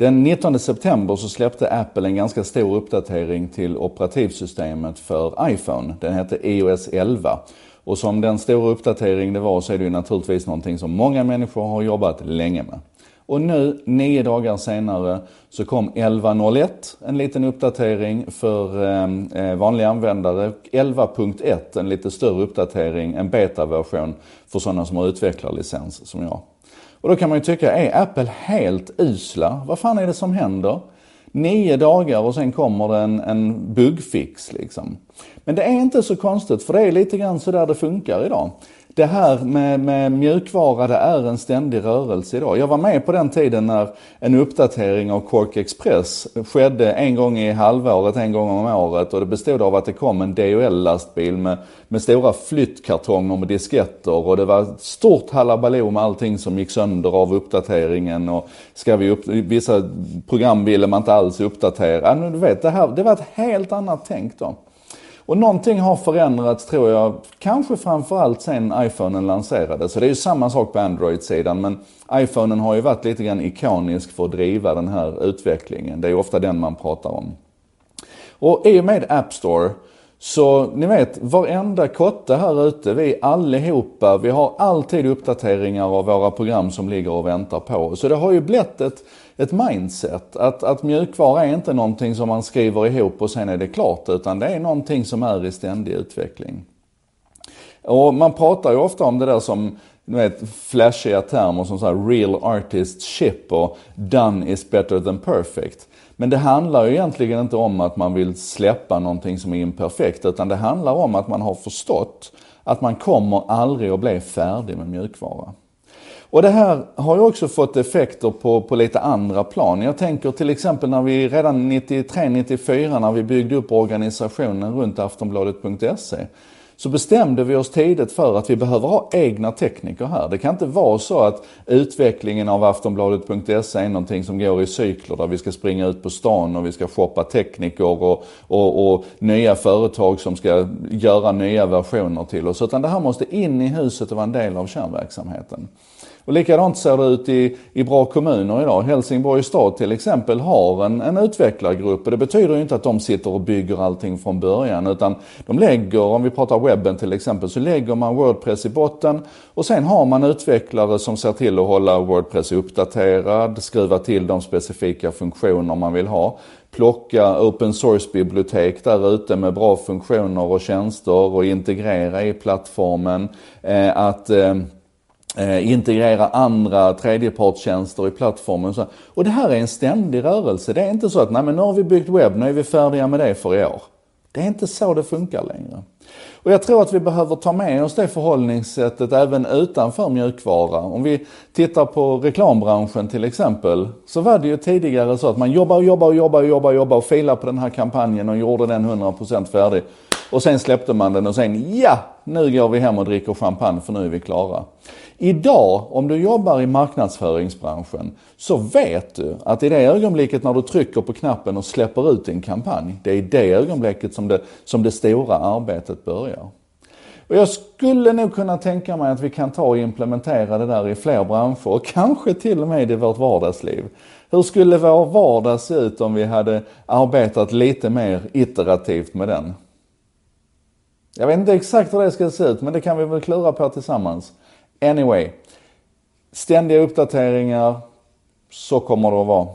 Den 19 september så släppte Apple en ganska stor uppdatering till operativsystemet för iPhone. Den hette iOS 11. Och som den stora uppdatering det var så är det ju naturligtvis någonting som många människor har jobbat länge med. Och nu, nio dagar senare, så kom 11.01, en liten uppdatering för eh, eh vanliga användare. 11.1, en lite större uppdatering, en betaversion för sådana som har utvecklarlicens som jag. Och då kan man ju tycka, är Apple helt usla? Vad fan är det som händer? Nio dagar och sen kommer det en, en bugfix liksom. Men det är inte så konstigt för det är lite grann så där det funkar idag det här med, med mjukvara, det är en ständig rörelse idag. Jag var med på den tiden när en uppdatering av Cork Express skedde en gång i halvåret, en gång om året och det bestod av att det kom en DHL-lastbil med, med stora flyttkartonger med disketter och det var stort halabaloo med allting som gick sönder av uppdateringen och ska vi upp, vissa program ville man inte alls uppdatera. du vet, det, här, det var ett helt annat tänk då. Och någonting har förändrats tror jag, kanske framförallt sen iPhonen lanserades. Så det är ju samma sak på Android-sidan men iPhonen har ju varit lite grann ikonisk för att driva den här utvecklingen. Det är ju ofta den man pratar om. Och i och med App Store så ni vet, varenda kotte här ute, vi allihopa, vi har alltid uppdateringar av våra program som ligger och väntar på Så det har ju blivit ett, ett mindset. Att, att mjukvara är inte någonting som man skriver ihop och sen är det klart, utan det är någonting som är i ständig utveckling. Och man pratar ju ofta om det där som du vet, flashiga termer som så här real artist ship och done is better than perfect. Men det handlar ju egentligen inte om att man vill släppa någonting som är imperfekt, utan det handlar om att man har förstått att man kommer aldrig att bli färdig med mjukvara. Och det här har ju också fått effekter på, på lite andra plan. Jag tänker till exempel när vi redan 93-94 när vi byggde upp organisationen runt aftonbladet.se så bestämde vi oss tidigt för att vi behöver ha egna tekniker här. Det kan inte vara så att utvecklingen av aftonbladet.se är någonting som går i cykler där vi ska springa ut på stan och vi ska shoppa tekniker och, och, och nya företag som ska göra nya versioner till oss. Utan det här måste in i huset och vara en del av kärnverksamheten. Och likadant ser det ut i, i bra kommuner idag. Helsingborgs stad till exempel har en, en utvecklargrupp och det betyder ju inte att de sitter och bygger allting från början utan de lägger, om vi pratar webben till exempel, så lägger man Wordpress i botten och sen har man utvecklare som ser till att hålla Wordpress uppdaterad, skruva till de specifika funktioner man vill ha plocka open source-bibliotek där ute med bra funktioner och tjänster och integrera i plattformen. Eh, att eh, eh, integrera andra tredjepartstjänster i plattformen. Så. Och det här är en ständig rörelse. Det är inte så att nej men nu har vi byggt webb, nu är vi färdiga med det för i år. Det är inte så det funkar längre. Och jag tror att vi behöver ta med oss det förhållningssättet även utanför mjukvara. Om vi tittar på reklambranschen till exempel, så var det ju tidigare så att man jobbar och jobbar och jobbar och jobbar och jobbar och filar på den här kampanjen och gjorde den 100% färdig. Och sen släppte man den och sen, ja, nu går vi hem och dricker champagne för nu är vi klara. Idag, om du jobbar i marknadsföringsbranschen, så vet du att i det ögonblicket när du trycker på knappen och släpper ut din kampanj, det är i det ögonblicket som det, som det stora arbetet börjar. Och jag skulle nog kunna tänka mig att vi kan ta och implementera det där i fler branscher och kanske till och med i vårt vardagsliv. Hur skulle vår vardag se ut om vi hade arbetat lite mer iterativt med den? Jag vet inte exakt hur det ska se ut, men det kan vi väl klura på tillsammans. Anyway, ständiga uppdateringar, så kommer det att vara.